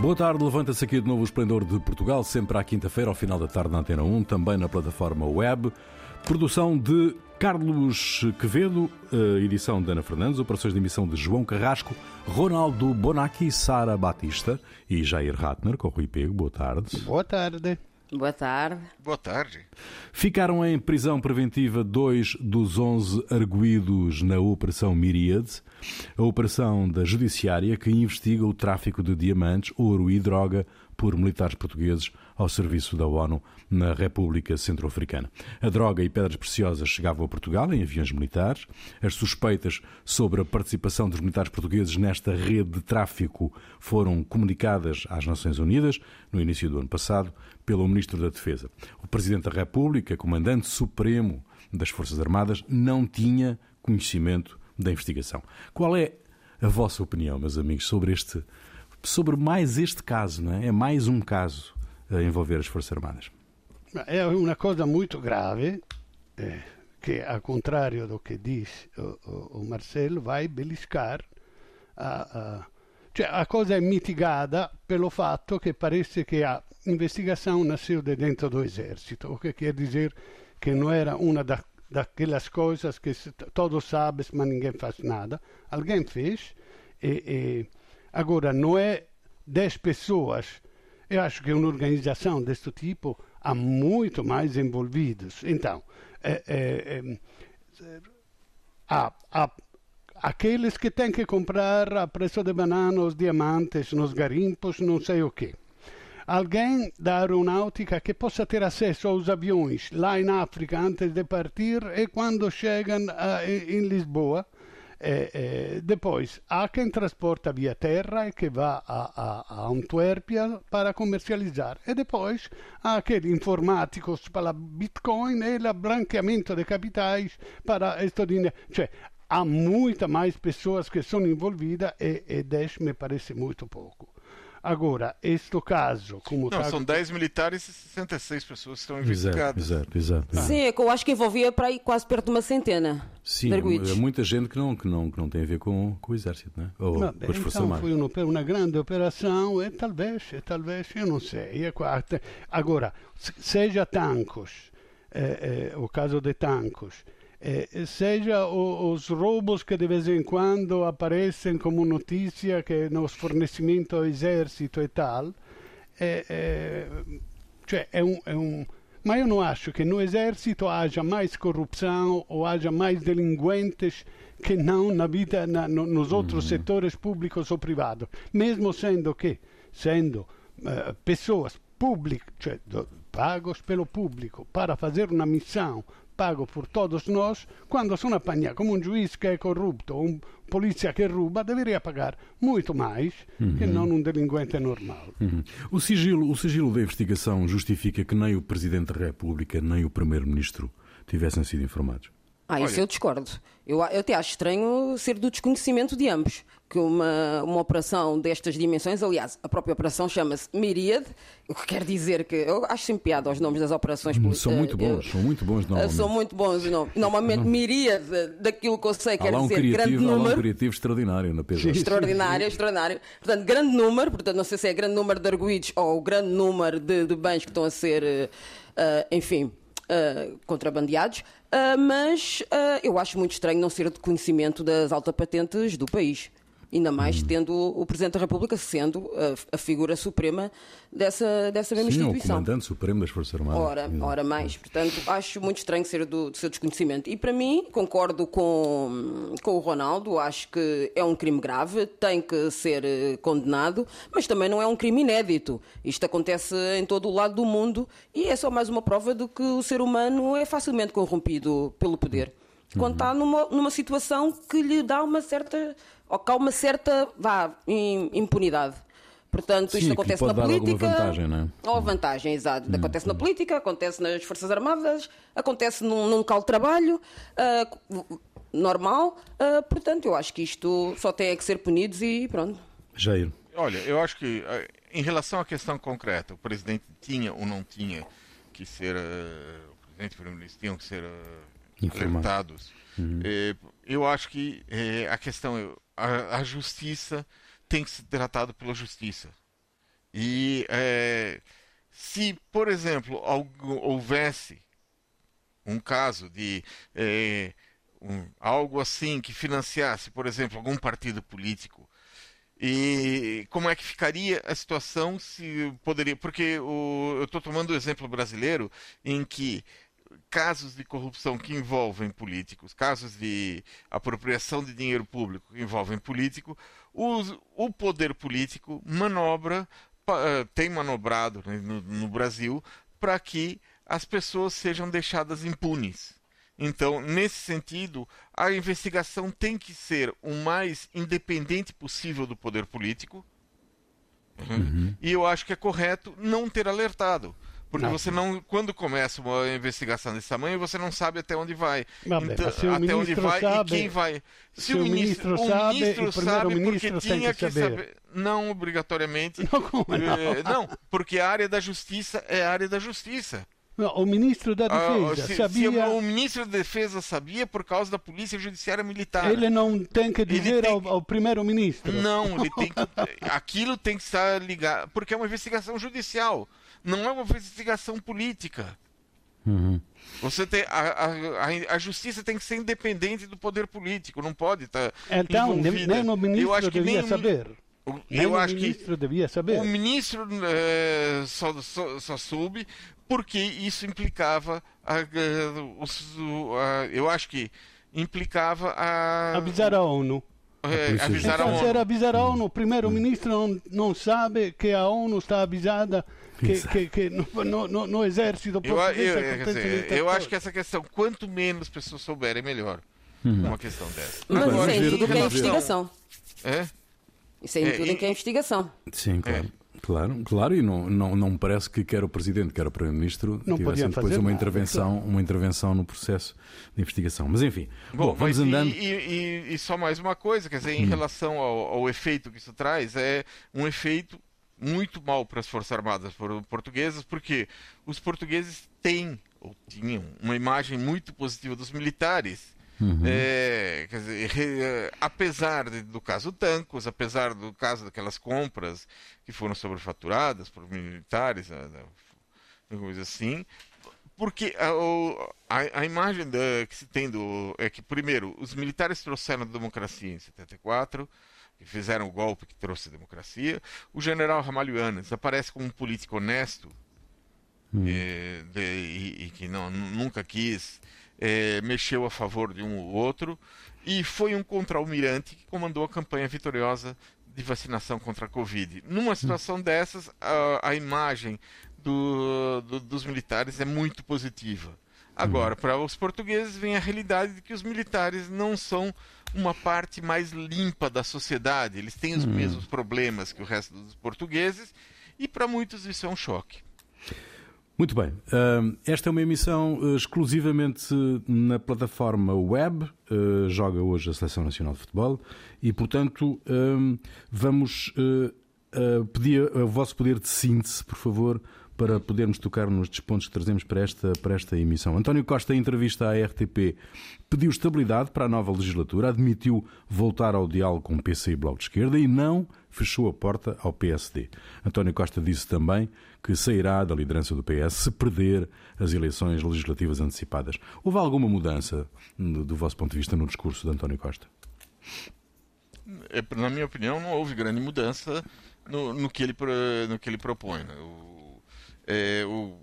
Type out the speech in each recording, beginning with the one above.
Boa tarde, levanta-se aqui de novo o Esplendor de Portugal, sempre à quinta-feira, ao final da tarde na Antena 1, também na plataforma web. Produção de Carlos Quevedo, eh, edição de Ana Fernandes, operações de emissão de João Carrasco, Ronaldo Bonacci, Sara Batista e Jair Ratner, com o Rui Pego. Boa tarde. Boa tarde. Boa tarde. Boa tarde. Ficaram em prisão preventiva dois dos onze arguídos na Operação Miríade, a operação da Judiciária que investiga o tráfico de diamantes, ouro e droga por militares portugueses ao serviço da ONU na República Centro-Africana. A droga e pedras preciosas chegavam a Portugal em aviões militares. As suspeitas sobre a participação dos militares portugueses nesta rede de tráfico foram comunicadas às Nações Unidas no início do ano passado pelo Ministro da Defesa. O Presidente da República, Comandante Supremo das Forças Armadas, não tinha conhecimento da investigação. Qual é a vossa opinião, meus amigos, sobre este sobre mais este caso, não é? É mais um caso a envolver as Forças Armadas. É uma coisa muito grave, eh, que, ao contrário do que diz o, o Marcelo, vai beliscar a, a, cioè, a coisa é mitigada pelo fato que parece que a investigação nasceu de dentro do exército, o que quer dizer que não era uma da, daquelas coisas que todos sabem, mas ninguém faz nada. Alguém fez e, e Agora, não é 10 pessoas. Eu acho que uma organização deste tipo há muito mais envolvidos. Então, é, é, é, há, há aqueles que têm que comprar a preço de banana os diamantes nos garimpos, não sei o quê. Alguém da aeronáutica que possa ter acesso aos aviões lá em África antes de partir e quando chegam a, em Lisboa depois, há quem transporta via terra e que vai a, a, a Antuérpia para comercializar. E depois aqueles informáticos para Bitcoin e o branqueamento de capitais para este dinheiro. Cioè, há muita mais pessoas que são envolvidas e, e 10 me parece muito pouco. Agora, este caso, como Não, são 10 militares e 66 pessoas que estão investigadas. Exato, exato. exato. Sim, é que eu acho que envolvia para aí quase perto de uma centena. Sim, há muita gente que não, que não, que não tem a ver com, com o exército, né? ou Vabbè, com as forças então armadas. foi uma, uma grande operação e talvez, e talvez, eu não sei. E qua- te- Agora, se- seja Tancos, eh, eh, o caso de Tancos, eh, seja o- os roubos que de vez em quando aparecem como notícia que nos fornecimento ao exército e tal, eh, eh, cioè è un, è un- ma io non acho che no esercito haja mais corrupção ou haja mais delinquentes que não na vida na, no- nos outros setores públicos ou privados, mesmo sendo que sendo eh, pessoas públicas, cioè do- pagos pelo público para fazer uma missão pago por todos nós, quando sono apanhados como um juiz que é corrupto ou um polícia que rouba, deveria pagar muito mais que não um delinquente normal. Uhum. O, sigilo, o sigilo da investigação justifica que nem o Presidente da República nem o Primeiro-Ministro tivessem sido informados. Ah, isso Olha- eu discordo. Eu, eu até acho estranho ser do desconhecimento de ambos. Que uma, uma operação destas dimensões, aliás, a própria operação chama-se Miríade, o que quer dizer que eu acho sempre piada aos nomes das operações Hum, São eh, muito eu- bons, são muito bons eh, normalmente. São muito bons. Não. Normalmente, Miríade, daquilo que eu sei, quer um dizer grande criativo, há lá um número. criativo extraordinário na PJ. Extraordinário, extraordinário. Portanto, grande número, portanto, não sei se é grande número de arguídos ou grande número de, de bens que estão a ser, eh, enfim, eh, contrabandeados, eh, mas eh, eu acho muito estranho não ser de conhecimento das patentes do país. Ainda mais tendo o Presidente da República sendo a, a figura suprema dessa, dessa mesma Sim, é o instituição. Comandante Supremo das Forças Armadas. Ora, ora mais. Portanto, acho muito estranho ser do, do seu desconhecimento. E para mim, concordo com, com o Ronaldo, acho que é um crime grave, tem que ser eh, condenado, mas também não é um crime inédito. Isto acontece em todo o lado do mundo e é só mais uma prova de que o ser humano é facilmente corrompido pelo poder. Quando está numa, numa situação que lhe dá uma certa, ou que há uma certa, vá, im- impunidade. Portanto, Sim, isto acontece pode na política. vantagem, não é? Ou vantagem, exato. Acontece na política, acontece nas Forças Armadas, acontece num, num local de trabalho, ah, normal. ah, portanto, eu acho que isto só tem é que ser punidos e pronto. Jair. Olha, eu acho que eh, em relação à questão concreta, o presidente tinha ou não tinha que ser, eh, o presidente e o primeiro-ministro tinham que ser Informados. alertados. Eh, eu acho que eh, a questão, a, a justiça tem que ser tratada pela justiça. E é, se, por exemplo, houvesse um caso de é, um, algo assim que financiasse, por exemplo, algum partido político, e como é que ficaria a situação se poderia. Porque o, eu estou tomando o exemplo brasileiro em que casos de corrupção que envolvem políticos, casos de apropriação de dinheiro público que envolvem político, o, o poder político manobra, eh, tem manobrado né, no, no Brasil para que as pessoas sejam deixadas impunes. Então, nesse sentido, a investigação tem que ser o mais independente possível do poder político. Uhum. E eu acho que é correto não ter alertado. Porque não. você não, quando começa uma investigação desse tamanho, você não sabe até onde vai. Não, então, até onde vai sabe, e quem vai. Se, se o, ministro, o ministro sabe, o ministro porque tinha que saber. saber. Não obrigatoriamente. Não, como não? Porque a área da justiça é a área da justiça. Não, o ministro da Defesa ah, se, sabia. Se o ministro da Defesa sabia por causa da Polícia Judiciária Militar. Ele não tem que dizer tem... ao, ao primeiro-ministro. Não, ele tem que... aquilo tem que estar ligado. Porque é uma investigação judicial, não é uma investigação política. Uhum. Você tem a, a, a, justiça tem que ser independente do poder político, não pode estar. Então, envolvida. nem o ministro devia nem... saber. Eu acho que devia saber. o ministro é, só, só, só soube porque isso implicava a, a, a, eu acho que implicava a avisar a ONU. É, avisar a então, ONU. avisar a ONU. Primeiro, o ministro não, não sabe que a ONU está avisada que, que, que no, no, no, exército português eu, eu, dizer, eu acho que essa questão, quanto menos pessoas souberem, melhor. Uhum. Uma questão dessa. Mas Agora, isso é tudo que é investigação. É? Isso é, tudo em que é investigação. Sim, claro. É. Claro, claro, e não, não, não me parece que quer o Presidente, quer o Primeiro-Ministro tivessem depois uma intervenção, uma intervenção no processo de investigação. Mas enfim, bom, bom vamos andando. E, e, e, só mais uma coisa, quer dizer, em hum. relação ao, ao efeito que isso traz, é um efeito muito mal para as Forças Armadas portuguesas, porque os portugueses têm, ou tinham, uma imagem muito positiva dos militares Uhum. É, quer dizer, é, apesar de, do caso Tancos, apesar do caso daquelas compras que foram sobrefaturadas por militares, né, né, coisa assim, porque a, a, a imagem da, que se tem do, é que, primeiro, os militares trouxeram a democracia em 74, que fizeram o golpe que trouxe a democracia. O general Ramalho Anes aparece como um político honesto hum. e, de, e, e, que não, nunca quis é, mexeu a favor de um ou outro, e foi um contra-almirante que comandou a campanha vitoriosa de vacinação contra a Covid. Numa situação dessas, a, a imagem do, do, dos militares é muito positiva. Agora, para os portugueses, vem a realidade de que os militares não são uma parte mais limpa da sociedade. Eles têm os hum. mesmos problemas que o resto dos portugueses, e para muitos isso é um choque. Muito bem. esta é uma emissão uh, exclusivamente na plataforma web. Uh, joga hoje a Seleção Nacional de Futebol e, portanto, vamos uh, pedir o vosso poder de síntese, por favor, para podermos tocar nos despontos que trazemos para esta, para esta emissão. António Costa, em entrevista à RTP, pediu estabilidade para a nova legislatura, admitiu voltar ao diálogo com o PC e Bloco de Esquerda e não fechou a porta ao PSD. António Costa disse também que sairá da liderança do PS se perder as eleições legislativas antecipadas. Houve alguma mudança, do vosso ponto de vista, no discurso de António Costa? É, na minha opinião, não houve grande mudança no, no, que, ele, no que ele propõe. Né? O, é, o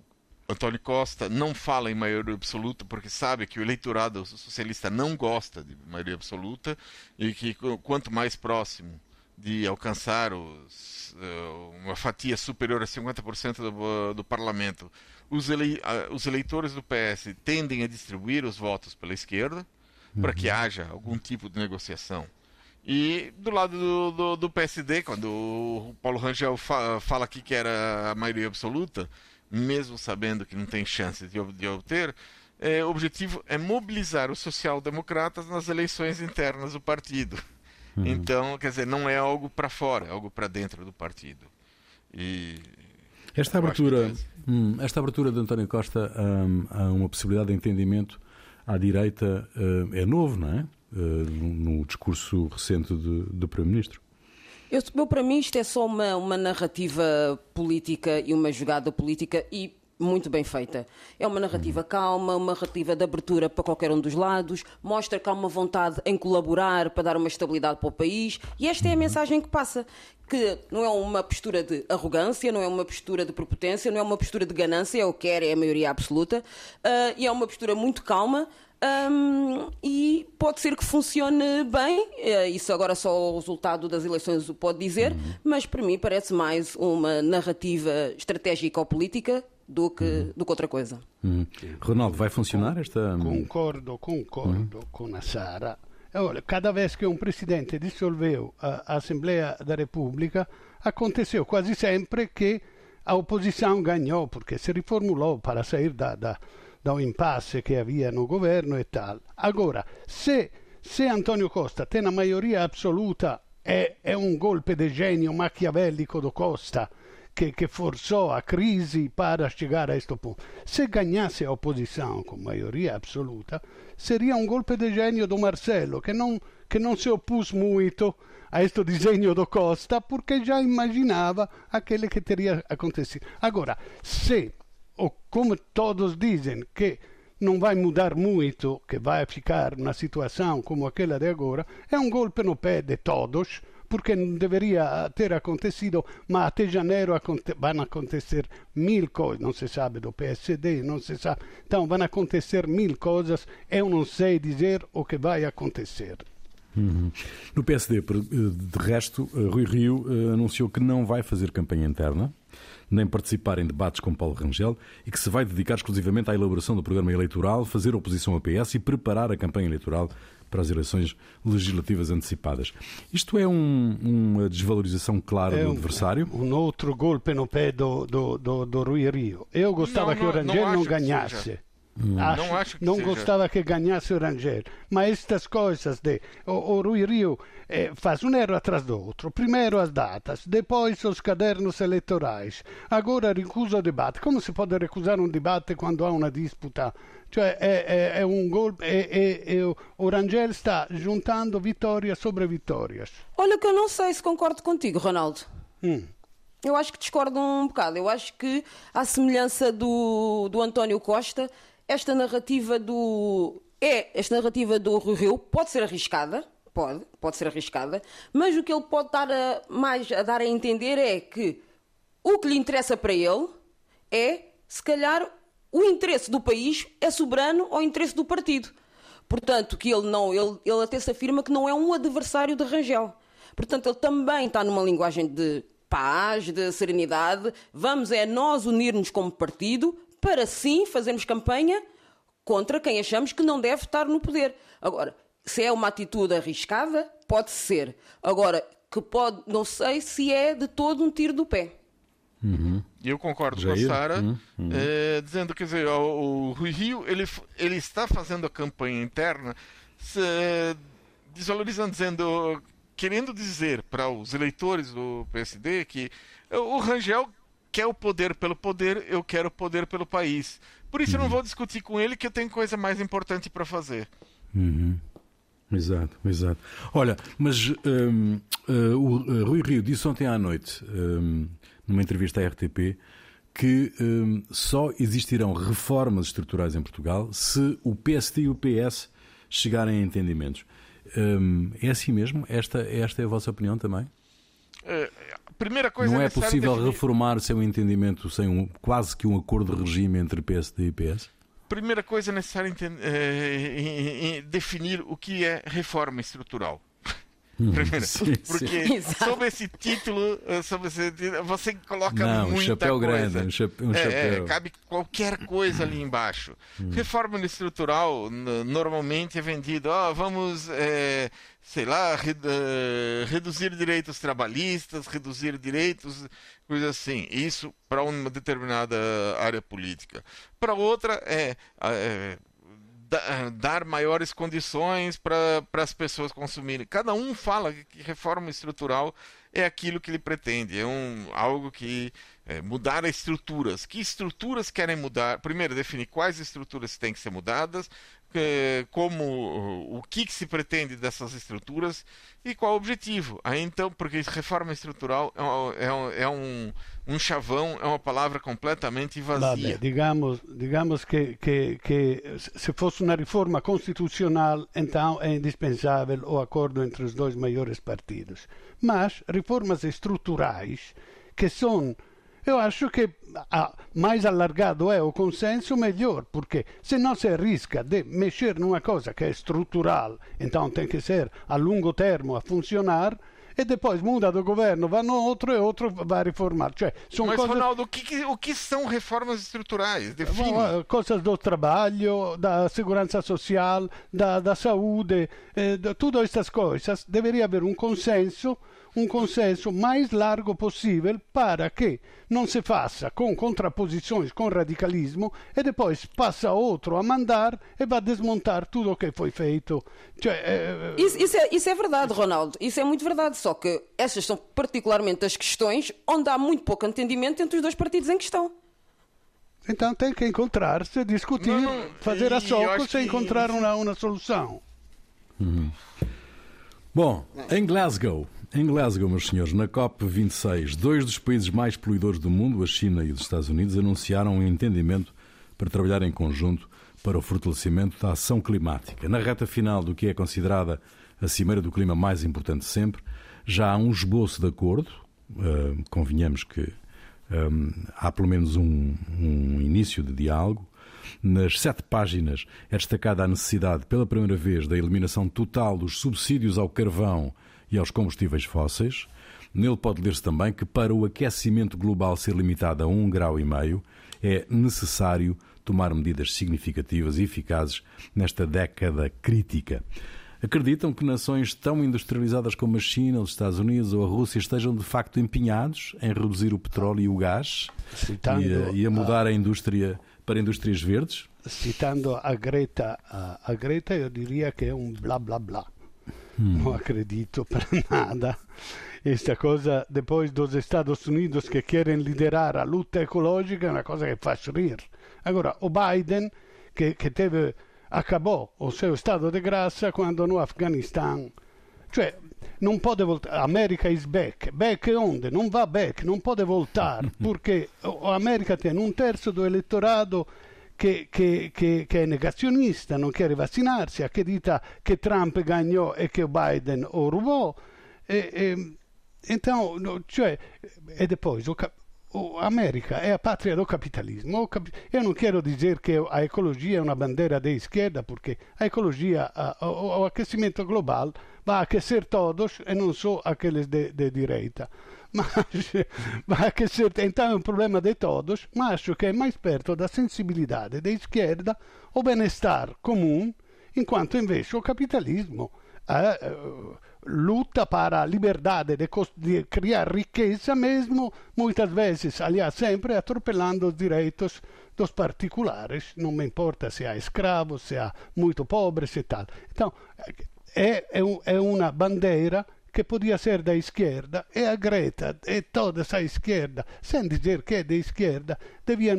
Antônio Costa não fala em maioria absoluta porque sabe que o eleitorado socialista não gosta de maioria absoluta e que quanto mais próximo de alcançar os, uh, uma fatia superior a 50% do, do parlamento, os, ele, os, eleitores do PS tendem a distribuir os votos pela esquerda uhum. para que haja algum tipo de negociação. E do lado do, do, do PSD, quando o Paulo Rangel fa, fala aqui que era a maioria absoluta, mesmo sabendo que não tem chance de, de obter, é, o objetivo é mobilizar os social-democratas nas eleições internas do partido. Uhum. Então, quer dizer, não é algo para fora, é algo para dentro do partido. E esta abertura, hum, esta abertura de António Costa hum, a uma possibilidade de entendimento à direita hum, é novo, não é? Uh, no discurso recente do Primeiro-Ministro. Eu, eu, para mim, isto é só uma, uma narrativa política e uma jogada política e muito bem feita. É uma narrativa calma, uma narrativa de abertura para qualquer um dos lados, mostra que há uma vontade em colaborar para dar uma estabilidade para o país e esta é a mensagem que passa. Que não é uma postura de arrogância, não é uma postura de prepotência, não é uma postura de ganância, é o que quer, é a maioria absoluta, uh, e é uma postura muito calma, um, e pode ser que funcione bem, eh, isso agora só o resultado das eleições o pode dizer, uhum. mas para mim parece mais uma narrativa estratégica ou política do que, uhum. do que outra coisa. Uhum. Ronaldo, vai funcionar esta. Concordo, concordo com a Sara. Olha, cada vez que um presidente dissolveu a Assembleia da República, aconteceu quase sempre que a oposição ganhou, porque se riformulou para sair da, da da un impasse che havia no governo e tal. Agora, se, se Antonio Costa tem a maioria absoluta, è, è un golpe di genio machiavellico do Costa che, che forzò a crisi para chegar a questo punto. Se ganhasse a oposição com maioria absoluta, seria um golpe de gênio do Marcelo, que não, que não se opôs muito a questo disegno do Costa, porque já imaginava aquele que teria acontecido. Agora, se ou como todos dizem que não vai mudar muito, que vai ficar uma situação como aquela de agora, é um golpe no pé de todos, porque não deveria ter acontecido, mas até janeiro aconte vão acontecer mil coisas, não se sabe do PSD, não se sabe, então vão acontecer mil coisas, eu não sei dizer o que vai acontecer. Uhum. No PSD, de resto, Rui Rio eh, anunciou que não vai fazer campanha interna nem participar em debates com Paulo Rangel e que se vai dedicar exclusivamente à elaboração do programa eleitoral, fazer oposição ao PS e preparar a campanha eleitoral para as eleições legislativas antecipadas. Isto é um, uma desvalorização clara é um, do adversário? Um outro golpe no pé do, do, do, do Rui Rio. Eu gostava não, que o Rangel não, não ganhasse. Hum. Acho, não acho que não seja. gostava que ganhasse o Rangel, mas estas coisas de o, o Rui Rio eh, faz um erro atrás do outro. Primeiro as datas, depois os cadernos eleitorais, agora recusa o debate. Como se pode recusar um debate quando há uma disputa? Cioè è, è, è un gol e, e, o Rangel está juntando vitórias sobre vitórias. Olha que eu não sei se concordo contigo, Ronaldo. Hum. Eu acho que discordo um bocado. Eu acho que, à semelhança do, do António Costa, esta narrativa do. É, esta narrativa do Rio Rio pode ser arriscada, pode, pode ser arriscada, mas o que ele pode dar a, mais a dar a entender é que o que lhe interessa para ele é, se calhar, o interesse do país é soberano ao interesse do partido. Portanto, que ele não, ele, ele até se afirma que não é um adversário de Rangel. Portanto, ele também está numa linguagem de paz, de serenidade. Vamos é nós unir-nos como partido para sim fazermos campanha contra quem achamos que não deve estar no poder. Agora, se é uma atitude arriscada, pode ser. Agora, que pode, não sei se é de todo um tiro do pé. Uhum. Eu concordo Jair? com a Sara, uhum. uhum. é, dizendo que dizer, o, o Rui Rio ele, ele está fazendo a campanha interna se, desvalorizando, dizendo, querendo dizer para os eleitores do PSD que o Rangel quer o poder pelo poder, eu quero o poder pelo país. Por isso uhum. eu não uhum. vou discutir com ele que eu tenho coisa mais importante para fazer. Uhum. Exato, exato. Olha, mas um, uh, o uh, Rui Rio disse ontem à noite, um, numa entrevista à RTP, que um, só existirão reformas estruturais em Portugal se o PSD e o PS chegarem a entendimentos. Hum, é assim mesmo? Esta, esta é a vossa opinião também? Uh, primeira coisa Não é, é possível definir... reformar sem um entendimento, sem um, quase que um acordo de regime entre PSD e PS? Primeira coisa é necessário entender, é, definir o que é reforma estrutural. Hum, Primeiro, sim, porque sim. sob esse título, eh, sob esse título, você coloca Não, muita um chapéu coisa. Grande, um chapéu, um é, chapéu. É, cabe qualquer coisa ali embaixo. Hum. Reforma estrutural normalmente é vendido, oh, vamos é, sei lá, uh, reduzir direitos trabalhistas, reduzir direitos, coisas assim. Isso para uma determinada área política. Para outra é, é dar maiores condições para as pessoas consumirem. Cada um fala que reforma estrutural é aquilo que ele pretende, é um, algo que é, mudar as estruturas. Que estruturas querem mudar? Primeiro, definir quais estruturas têm que ser mudadas, que, como o que, que se pretende dessas estruturas e qual o objetivo. Aí então, porque reforma estrutural é, é, é um, um chavão, é uma palavra completamente vazia. Digamos, digamos que, que, que se fosse uma reforma constitucional, então é indispensável o acordo entre os dois maiores partidos. Mas reformas estruturais que são eu acho que mais alargado é o consenso, melhor, porque se não se arrisca de mexer numa coisa que é estrutural, então tem que ser a longo termo a funcionar, e depois muda do governo, vai no outro e outro vai reformar. Cioè, Mas, coisas... Ronaldo, o que, o que são reformas estruturais? Define. Coisas do trabalho, da segurança social, da, da saúde, eh, de, todas estas coisas. Deveria haver um consenso um consenso mais largo possível para que não se faça com contraposições, com radicalismo e depois passa outro a mandar e vai desmontar tudo o que foi feito. Cioè, é... Isso, isso, é, isso é verdade, Ronaldo. Isso é muito verdade. Só que essas são particularmente as questões onde há muito pouco entendimento entre os dois partidos em questão. Então tem que encontrar-se, discutir, não, fazer a socos e encontrar uma, uma solução. Uhum. Bom, em Glasgow, em Glasgow, meus senhores, na COP26, dois dos países mais poluidores do mundo, a China e os Estados Unidos, anunciaram um entendimento para trabalhar em conjunto para o fortalecimento da ação climática. Na reta final do que é considerada a Cimeira do Clima mais importante sempre, já há um esboço de acordo, uh, convenhamos que um, há pelo menos um, um início de diálogo. Nas sete páginas é destacada a necessidade, pela primeira vez, da eliminação total dos subsídios ao carvão e aos combustíveis fósseis. Nele pode ler-se também que para o aquecimento global ser limitado a um grau e meio é necessário tomar medidas significativas e eficazes nesta década crítica. Acreditam que nações tão industrializadas como a China, os Estados Unidos ou a Rússia estejam de facto empenhados em reduzir o petróleo e o gás Citando e, a, e a mudar a... indústria para indústrias verdes? Citando a Greta, a, Greta eu diria que é um blá blá blá. Hmm. No acredito para nada. Esta cosa, depois dos Estados Unidos que querem liderar a luta ecológica, é uma coisa que faz rir. Agora, o Biden, que, que teve, acabou o seu estado de graça quando no Afghanistan. Cioè, non può voltare. America is back. Back onde? Non va back, non può voltare, perché America tiene un terzo do elettorato che, che, che, che, è negazionista, non chiede vaccinarsi, acredita che Trump gagnò e che Biden o rubò. E, e, então, cioè, e depois, o, o América é a pátria do capitalismo. Eu não quero dizer que a ecologia é uma bandeira de esquerda, porque a ecologia, a, o, o aquecimento global vai aquecer todos e não só aqueles de, de direita. mas, mas que então é um problema de todos, mas acho que é mais perto da sensibilidade da esquerda o bem-estar comum, enquanto invece o capitalismo é, luta para liberdade de, de, criar riqueza mesmo, muitas vezes, aliás, sempre atropelando os direitos dos particulares, não me importa se há escravos, se há muito pobres e tal. Então, é, é, é uma bandeira que podia ser da esquerda, e a Greta e toda essa esquerda, sem dizer que é de esquerda, deviam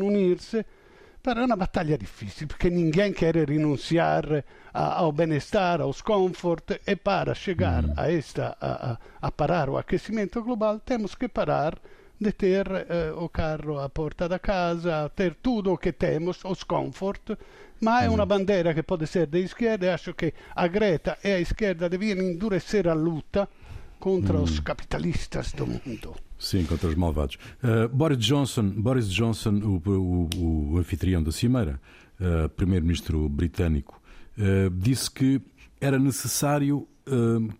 unir-se para uma batalha difícil, porque ninguém quer renunciar ao bem-estar, aos comfort, e para chegar mm. a, esta, a, a, parar o aquecimento global, temos que parar de ter uh, o carro à porta da casa, ter tudo o que temos, os comfort, ma è una bandiera che può essere di schierda e acho che a Greta e a esquerda deviam endurecer a luta contra hum. os capitalistas do mundo. Sim, contra os malvados. Uh, Boris Johnson, Boris Johnson o, o, o anfitrião da Cimeira, uh, primeiro-ministro britânico, uh, disse que era necessário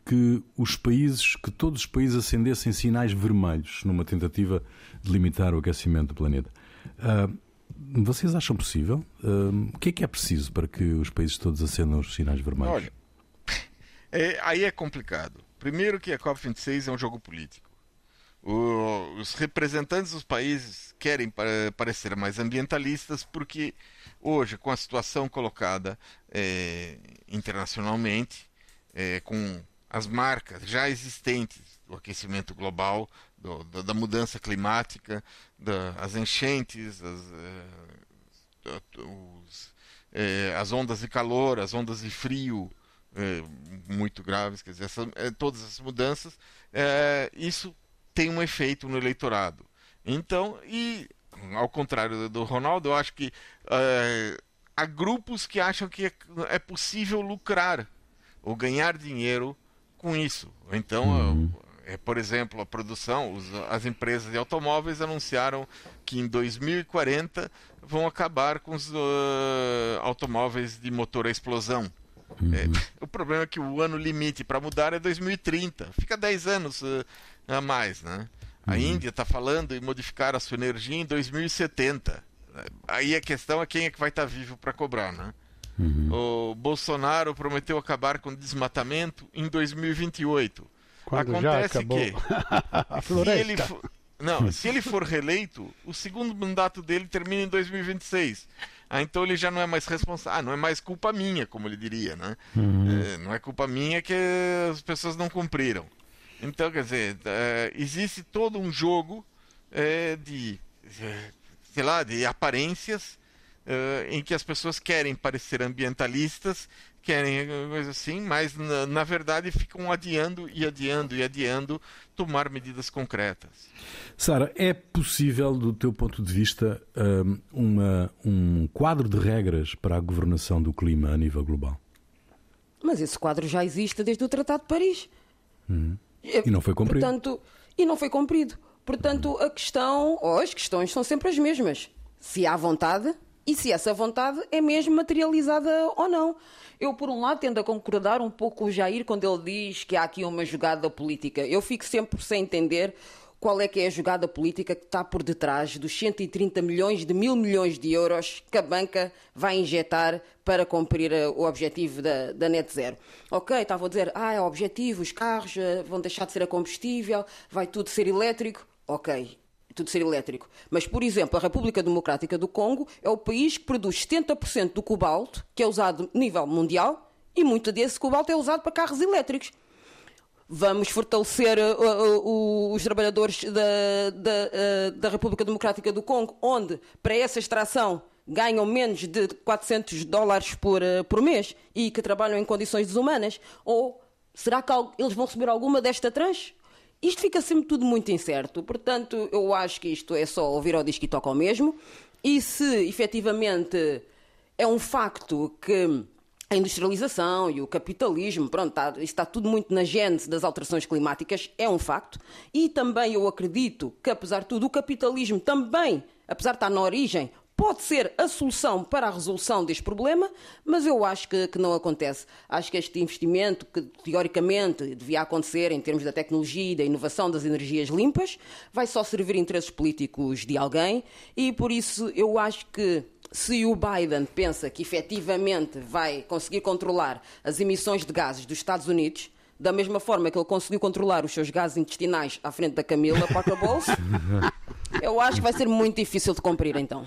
que os países, que todos os países acendessem sinais vermelhos numa tentativa de limitar o aquecimento do planeta. vocês acham possível? o que é que é preciso para que os países todos acendam os sinais vermelhos? Olha, é, aí é complicado Primeiro que a COP26 é um jogo político. Os representantes dos países querem parecer mais ambientalistas porque hoje, com a situação colocada é, internacionalmente, é, com as marcas já existentes do aquecimento global, do, do, da mudança climática, das enchentes, as, é, os, as ondas de calor, as ondas de frio muito graves, quer dizer, essa, todas essas mudanças, isso tem um efeito no eleitorado. Então, e ao contrário do Ronaldo, eu acho que é, há grupos que acham que é, é possível lucrar ou ganhar dinheiro com isso. Então, uhum. é, por exemplo, a produção, os, as empresas de automóveis anunciaram que em 2040 vão acabar com os uh, automóveis de motor a explosão. Uhum. É, o problema é que o ano limite para mudar é 2030. Fica 10 anos uh, a mais, né? A uhum. Índia está falando em modificar a sua energia em 2070. Aí a questão é quem é que vai estar tá vivo para cobrar, né? Uhum. O Bolsonaro prometeu acabar com o desmatamento em 2028. Quando Acontece que se ele, for, não, se ele for reeleito, o segundo mandato dele termina em 2026. Ah, então ele já não é mais responsável. Ah, não é mais culpa minha, como ele diria, né? Uhum. É, não é culpa minha que as pessoas não cumpriram. Então, quer dizer, é, existe todo um jogo é, de, sei lá, de aparências uh, em que as pessoas querem parecer ambientalistas, querem coisa assim, mas na, na, verdade ficam adiando e adiando e adiando tomar medidas concretas. Sara, é possível, do teu ponto de vista, uma, um quadro de regras para a governação do clima a nível global? Mas esse quadro já existe desde o Tratado de Paris. Uhum. E não foi cumprido. Portanto, e não foi cumprido. Portanto, a questão, ou as questões são sempre as mesmas. Se há vontade, e se essa vontade é mesmo materializada ou não. Eu, por um lado, tendo a concordar um pouco com o Jair quando ele diz que há aqui uma jogada política. Eu fico sempre sem entender qual é que é a jogada política que está por detrás dos 130 milhões de mil milhões de euros que a banca vai injetar para cumprir eh, o objetivo da, da net zero. Ok, estava a dizer, ah, é o objetivo, os carros eh, vão deixar de ser a combustível, vai tudo ser elétrico. Ok, tudo ser elétrico. Mas, por exemplo, a República Democrática do Congo é o país que produz 70% do cobalto que é usado a nível mundial e muito desse cobalto é usado para carros elétricos. Vamos fortalecer uh, uh, os trabalhadores da, da, uh, da República Democrática do Congo, onde, para essa extração, ganham menos de 400 dólares por, uh, por mês e que trabalham em condições desumanas? Ou será que eles vão receber alguma desta tranche? Isto fica sempre tudo muito incerto, portanto, eu acho que isto é só ouvir ao disco e toca ao mesmo. E se efetivamente é um facto que a industrialização e o capitalismo, pronto, está, está tudo muito na gênese das alterações climáticas, é um facto. E também eu acredito que, apesar de tudo, o capitalismo também, apesar de estar na origem, pode ser a solução para a resolução deste problema, mas eu acho que, que, não acontece. Acho que este investimento, que teoricamente devia acontecer em termos da tecnologia e da inovação das energias limpas, vai só servir interesses políticos de alguém e por isso eu acho que se o Biden pensa que efetivamente vai conseguir controlar as emissões de gases dos Estados Unidos, da mesma forma que ele conseguiu controlar os seus gases intestinais à frente da Camila Parker Bowles, eu acho que vai ser muito difícil de cumprir então.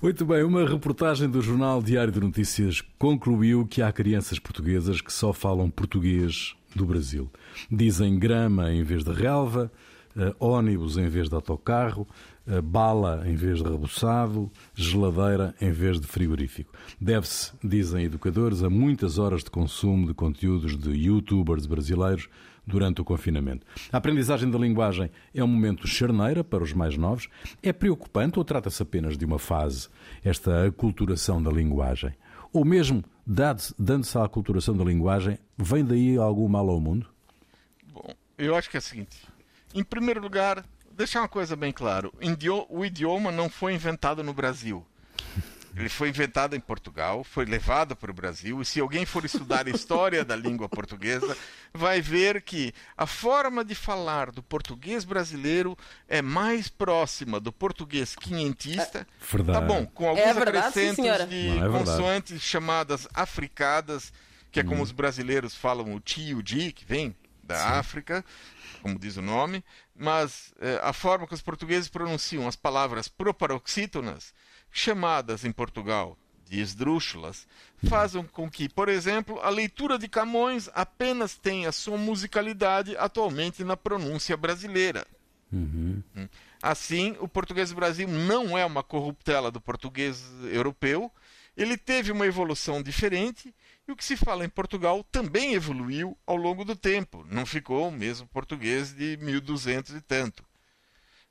Muito bem, uma reportagem do Jornal Diário de Notícias concluiu que há crianças portuguesas que só falam português do Brasil. Dizem grama em vez de relva, uh, ónibus em vez de autocarro, bala em vez de rebuçado, geladeira em vez de frigorífico. Deve-se, dizem educadores, a muitas horas de consumo de conteúdos de youtubers brasileiros durante o confinamento. A aprendizagem da linguagem é um momento charneira para os mais novos. É preocupante ou trata-se apenas de uma fase, esta aculturação da linguagem? Ou mesmo, dando-se à aculturação da linguagem, vem daí algum mal ao mundo? Bom, eu acho que é o seguinte. Em primeiro lugar, deixar uma coisa bem clara: o idioma não foi inventado no Brasil. Ele foi inventado em Portugal, foi levado para o Brasil, e se alguém for estudar a história da língua portuguesa, vai ver que a forma de falar do português brasileiro é mais próxima do português quinhentista. É verdade. Tá bom, com alguns é verdade, acrescentos de Não, é consoantes chamadas africadas, que é como hum. os brasileiros falam o tio di, que vem da sim. África, como diz o nome, mas eh, a forma que os portugueses pronunciam as palavras proparoxítonas chamadas em Portugal de esdrúxulas, fazem com que, por exemplo, a leitura de Camões apenas tenha sua musicalidade atualmente na pronúncia brasileira. Uhum. Assim, o português do Brasil não é uma corruptela do português europeu, ele teve uma evolução diferente e o que se fala em Portugal também evoluiu ao longo do tempo, não ficou o mesmo português de 1200 e tanto.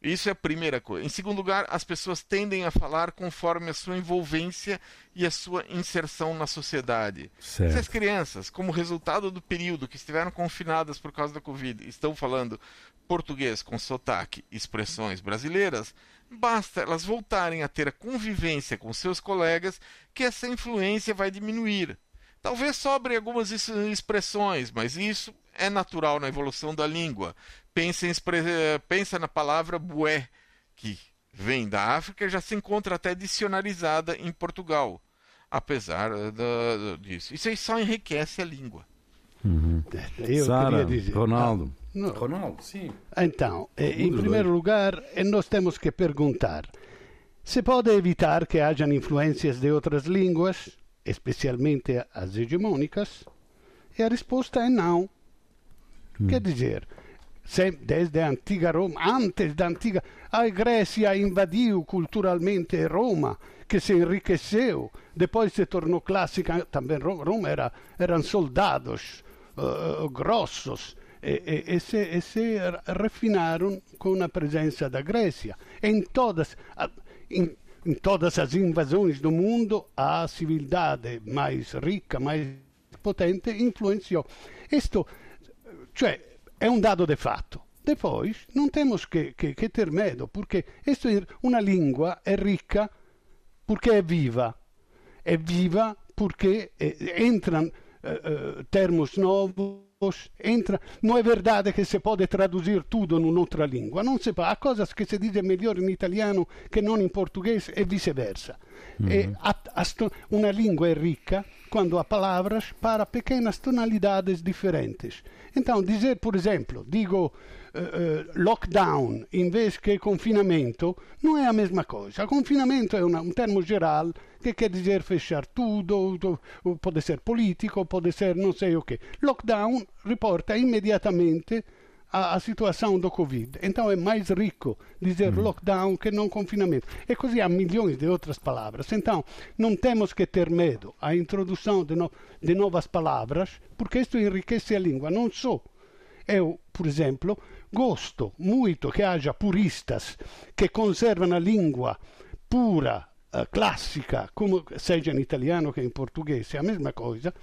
Isso é a primeira coisa. Em segundo lugar, as pessoas tendem a falar conforme a sua envolvência e a sua inserção na sociedade. Certo. Se as crianças, como resultado do período que estiveram confinadas por causa da Covid, estão falando português com sotaque e expressões brasileiras, basta elas voltarem a ter a convivência com seus colegas que essa influência vai diminuir. Talvez sobre algumas expressões, mas isso é natural na evolução da língua. Pensa, em, pensa na palavra bué, que vem da África e já se encontra até dicionarizada em Portugal, apesar da, disso. Isso aí só enriquece a língua. Uhum. Eu Sara, dizer, Ronaldo. Ah. Ronaldo, sim. Então, eh, em primeiro lugar, eh, nós temos que perguntar: se pode evitar que hajam influências de outras línguas, especialmente as hegemônicas? E a resposta é não. Quer dizer, sempre desde a antiga Roma, antes da antiga, a Grécia invadiu culturalmente Roma, que se enriqueceu, depois se tornou clássica, também Roma era, eram soldados uh, grossos, e, e, e, se, e, se, refinaram com a presença da Grécia. Em todas, em, em todas as invasões do mundo, a civilidade mais rica, mais potente, influenciou. Isto cioè, è un dato di fatto. Depois, non temos che, che, che ter medo, perché una lingua è ricca perché è viva. È viva perché eh, entram eh, eh, termos novos, entra... não é verdade que se pode traduzir tudo numa língua, não se pode. Há coisas que se dizem melhor em italiano que não em português e vice-versa. Mm. E a, a, uma língua é rica quando há palavras para pequenas tonalidades diferentes. Então, dizer, por exemplo, digo uh, uh, lockdown em vez que confinamento, não é a mesma coisa. Confinamento é uma, um termo geral que quer dizer fechar tudo, pode ser político, pode ser não sei o que. Lockdown riporta imediatamente a, a, situação do Covid. Então é mais rico dizer mm. lockdown que não confinamento. E così há milhões de outras palavras. Então não temos que ter medo à introdução de, no, de novas palavras, porque isso enriquece a língua. Não só. Eu, por exemplo, gosto muito que haja puristas que conservam a língua pura, uh, classica, como seja em italiano que em português, é a mesma coisa,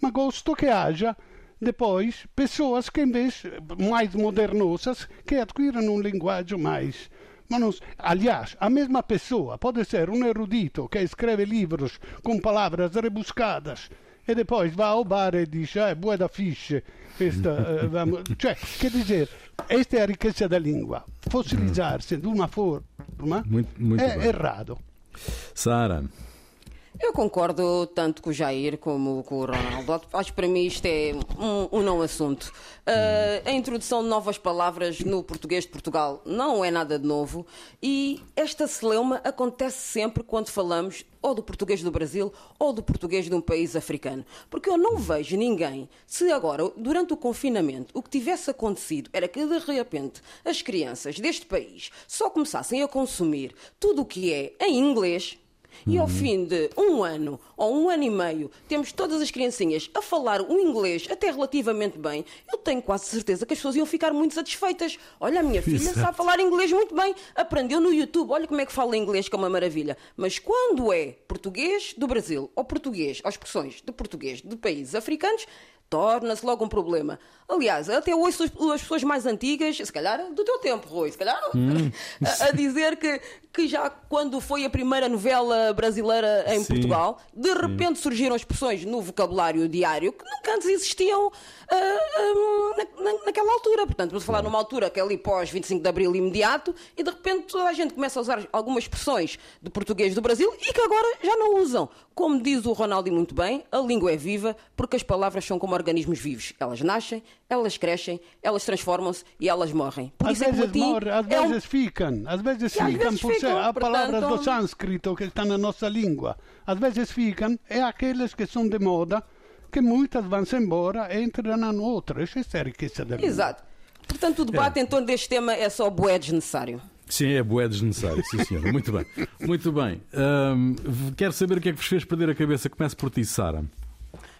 ma gosto que haja depois pessoas que, em vez mais modernosas, que adquiriram um linguagem mais. Mas aliás, a mesma pessoa pode ser um erudito que escreve livros com palavras rebuscadas e depois vai ao bar e diz: Ah, é boa da ficha. Esta, uh, vamos... Cioè, quer dizer, esta é a riqueza da língua. Fossilizar-se de uma forma muito, muito é bem. errado. Sara, eu concordo tanto com o Jair como com o Ronaldo. Acho que para mim isto é um, um não assunto. Uh, a introdução de novas palavras no português de Portugal não é nada de novo e esta celeuma acontece sempre quando falamos ou do português do Brasil ou do português de um país africano. Porque eu não vejo ninguém, se agora, durante o confinamento, o que tivesse acontecido era que de repente as crianças deste país só começassem a consumir tudo o que é em inglês e ao fim de um ano ou um ano e meio temos todas as criancinhas a falar o inglês até relativamente bem, eu tenho quase certeza que as pessoas iam ficar muito satisfeitas. Olha, a minha filha Exato. sabe falar inglês muito bem, aprendeu no YouTube, olha como é que fala inglês, que é uma maravilha. Mas quando é português do Brasil ou português, ou expressões de português de países africanos, torna-se logo um problema. Aliás, até ouço as pessoas mais antigas, se calhar do teu tempo, Rui, se calhar, Hum. a, a dizer que, que já quando foi a primeira novela brasileira em Sim. Portugal, de repente surgiram expressões no vocabulário diário que nunca antes existiam ah, ah, na- na- naquela altura. Portanto, vamos falar numa altura que é ali pós 25 de Abril imediato e de repente toda a gente começa a usar algumas expressões de português do Brasil e que agora já não usam. Como diz o Ronaldo muito bem, a língua é viva porque as palavras são como organismos vivos. Elas nascem, elas crescem, elas transformam-se e elas morrem. Por Às isso é que vezes latim morre, às é um- vezes ficam, às vezes E às ficam, vezes ficam, há palavras do portanto- sânscrito que estão na nossa língua, às vezes ficam, e aqueles que são de moda, que muitas vão-se embora e entram na outras. Essa é a riqueza da língua. Exato. Portanto, o debate em torno deste tema é só bué desnecessário. Sim, é boé desnecessário, sim senhor. Muito bem. Muito bem. Um, quero saber o que é que vos fez perder a cabeça. Começo por ti, Sara.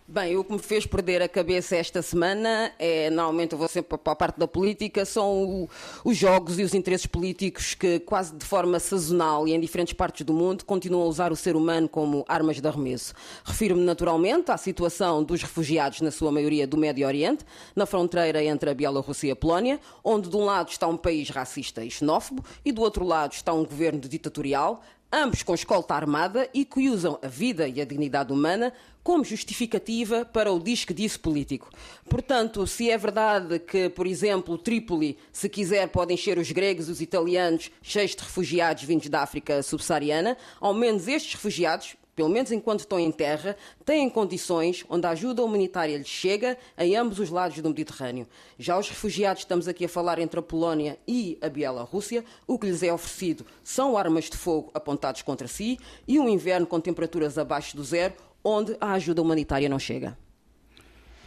Bem, o que me fez perder a cabeça esta semana é, normalmente eu vou sempre para a parte da política, são o, os jogos e os interesses políticos que quase de forma sazonal e em diferentes partes do mundo continuam a usar o ser humano como armas de arremesso. Refiro-me naturalmente à situação dos refugiados, na sua maioria do Médio Oriente, na fronteira entre a Bielorrússia e a Polónia, onde de um lado está um país racista e xenófobo e do outro lado está um governo ditatorial, ambos com escolta armada e que usam a vida e a dignidade humana como justificativa para o disque-disse político. Portanto, se é verdade que, por exemplo, Trípoli, se quiser, pode encher os gregos e os italianos cheios de refugiados vindos da África subsaariana, ao menos estes refugiados, pelo menos enquanto estão em terra, têm condições onde a ajuda humanitária lhes chega em ambos os lados do Mediterrâneo. Já os refugiados, estamos aqui a falar entre a Polónia e a Bielorrússia, o que lhes é oferecido são armas de fogo apontadas contra si e um inverno com temperaturas abaixo do zero, onde a ajuda humanitária não chega.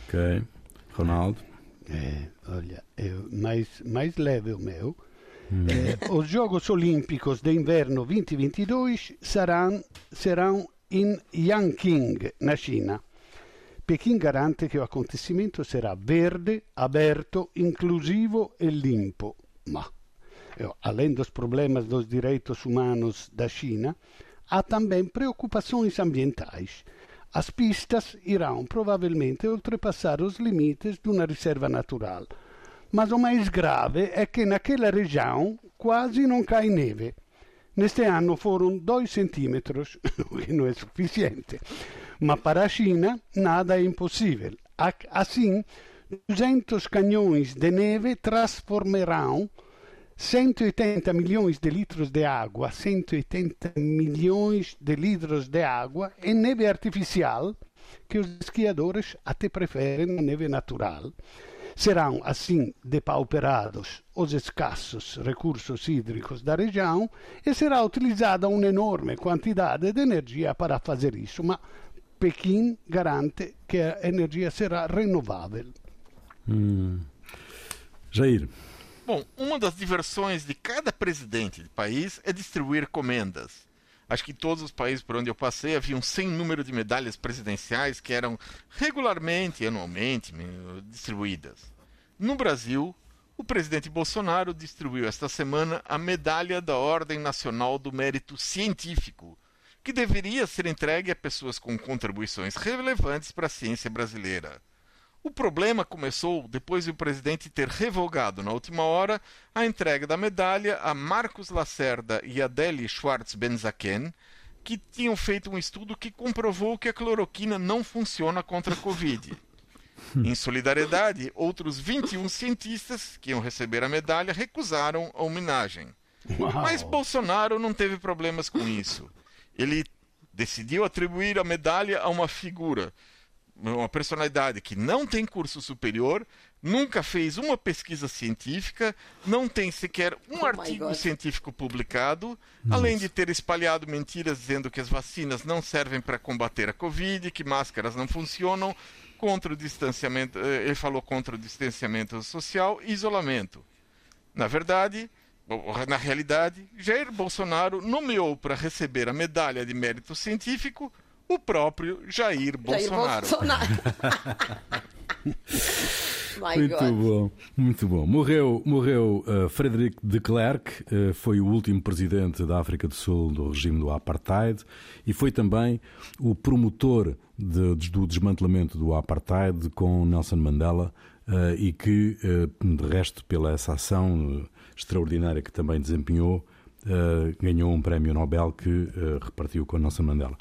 Ok. Ronaldo? É, olha, eu, mais, mais leve o meu. Hum. É, os Jogos Olímpicos de Inverno 2022 serão, serão em Yanqing, na China. Pequim garante que o acontecimento será verde, aberto, inclusivo e limpo. Ma, além dos problemas dos direitos humanos da China, há também preocupações ambientais. As pistas irão provavelmente ultrapassar os limites de uma reserva natural. Mas o mais grave é que naquela região quase não cai neve. Neste ano foram 2 centímetros, o que não é suficiente. Mas para a China nada é impossível. Assim, 200 canhões de neve transformarão 180 milhões de litros de água, 180 milhões de litros de água em neve artificial, que os esquiadores até preferem a neve natural. Serão assim depauperados os escassos recursos hídricos da região e será utilizada uma enorme quantidade de energia para fazer isso, mas Pequim garante que a energia será renovável. Hum. Jair. Bom, uma das diversões de cada presidente de país é distribuir comendas. Acho que em todos os países por onde eu passei havia um sem número de medalhas presidenciais que eram regularmente anualmente distribuídas. No Brasil, o presidente Bolsonaro distribuiu esta semana a medalha da Ordem Nacional do Mérito Científico, que deveria ser entregue a pessoas com contribuições relevantes para a ciência brasileira. O problema começou depois de o presidente ter revogado na última hora a entrega da medalha a Marcos Lacerda e Adele Schwartz Benzaken, que tinham feito um estudo que comprovou que a cloroquina não funciona contra a Covid. Em solidariedade, outros 21 cientistas que iam receber a medalha recusaram a homenagem. Uau. Mas Bolsonaro não teve problemas com isso. Ele decidiu atribuir a medalha a uma figura uma personalidade que não tem curso superior, nunca fez uma pesquisa científica, não tem sequer um oh artigo científico publicado, Nossa. além de ter espalhado mentiras dizendo que as vacinas não servem para combater a Covid, que máscaras não funcionam, contra o distanciamento, eh, ele falou contra o distanciamento social e isolamento. Na verdade, na realidade, Jair Bolsonaro nomeou para receber a medalha de mérito científico o próprio Jair Bolsonaro. Jair Bolsonaro. muito God. bom, muito bom. Morreu, morreu uh, Frederic de Klerk, uh, foi o último presidente da África do Sul do regime do apartheid e foi também o promotor de, de, do desmantelamento do apartheid com Nelson Mandela uh, e que, de resto, pela essa ação extraordinária que também desempenhou, ganhou um prémio Nobel que repartiu com Nelson Mandela.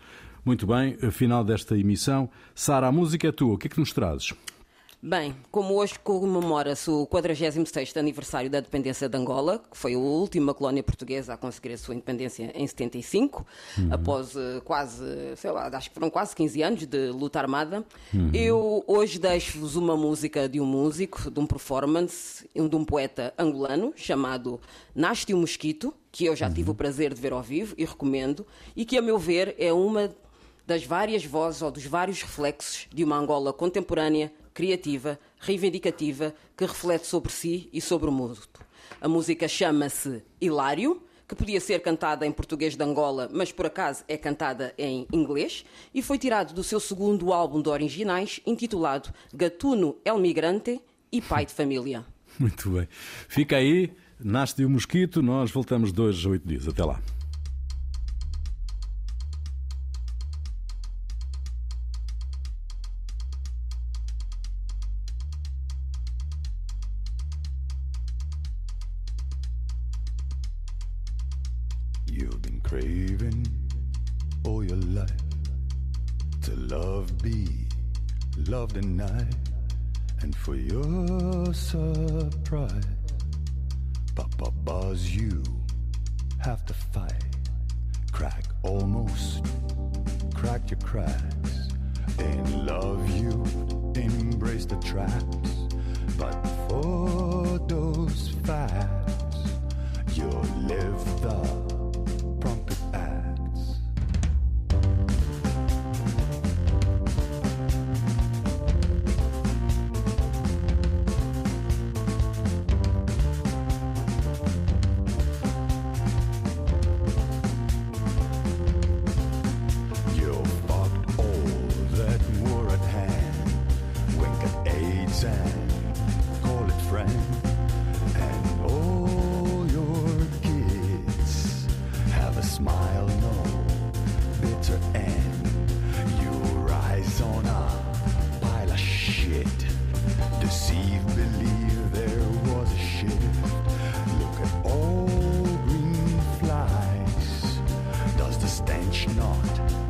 Muito bem, final desta emissão. Sara, a música é tua, o que é que nos trazes? Bem, como hoje comemora-se o 46º aniversário da independência de Angola, que foi a última colónia portuguesa a conseguir a sua independência em 75, uhum. após uh, quase, sei lá, acho que foram quase 15 anos de luta armada, uhum. eu hoje deixo-vos uma música de um músico, de um performance, de um poeta angolano, chamado Nasce o Mosquito, que eu já uhum. tive o prazer de ver ao vivo e recomendo, e que, a meu ver, é uma das várias vozes ou dos vários reflexos de uma Angola contemporânea, criativa, reivindicativa, que reflete sobre si e sobre o mundo. A música chama-se Hilário que podia ser cantada em português de Angola, mas por acaso é cantada em inglês, e foi tirado do seu segundo álbum de originais, intitulado Gatuno El Migrante e Pai de Família. Muito bem. Fica aí, nasce o mosquito, nós voltamos dois a oito dias. Até lá. You've been craving all your life to love be loved and night. And for your surprise, Papa Buzz, you have to fight. Crack almost, crack your cracks. In love, you embrace the traps. But for those facts, you'll live the I'll know bitter end. You rise on a pile of shit. Deceive, believe there was a shift. Look at all green flies. Does the stench not?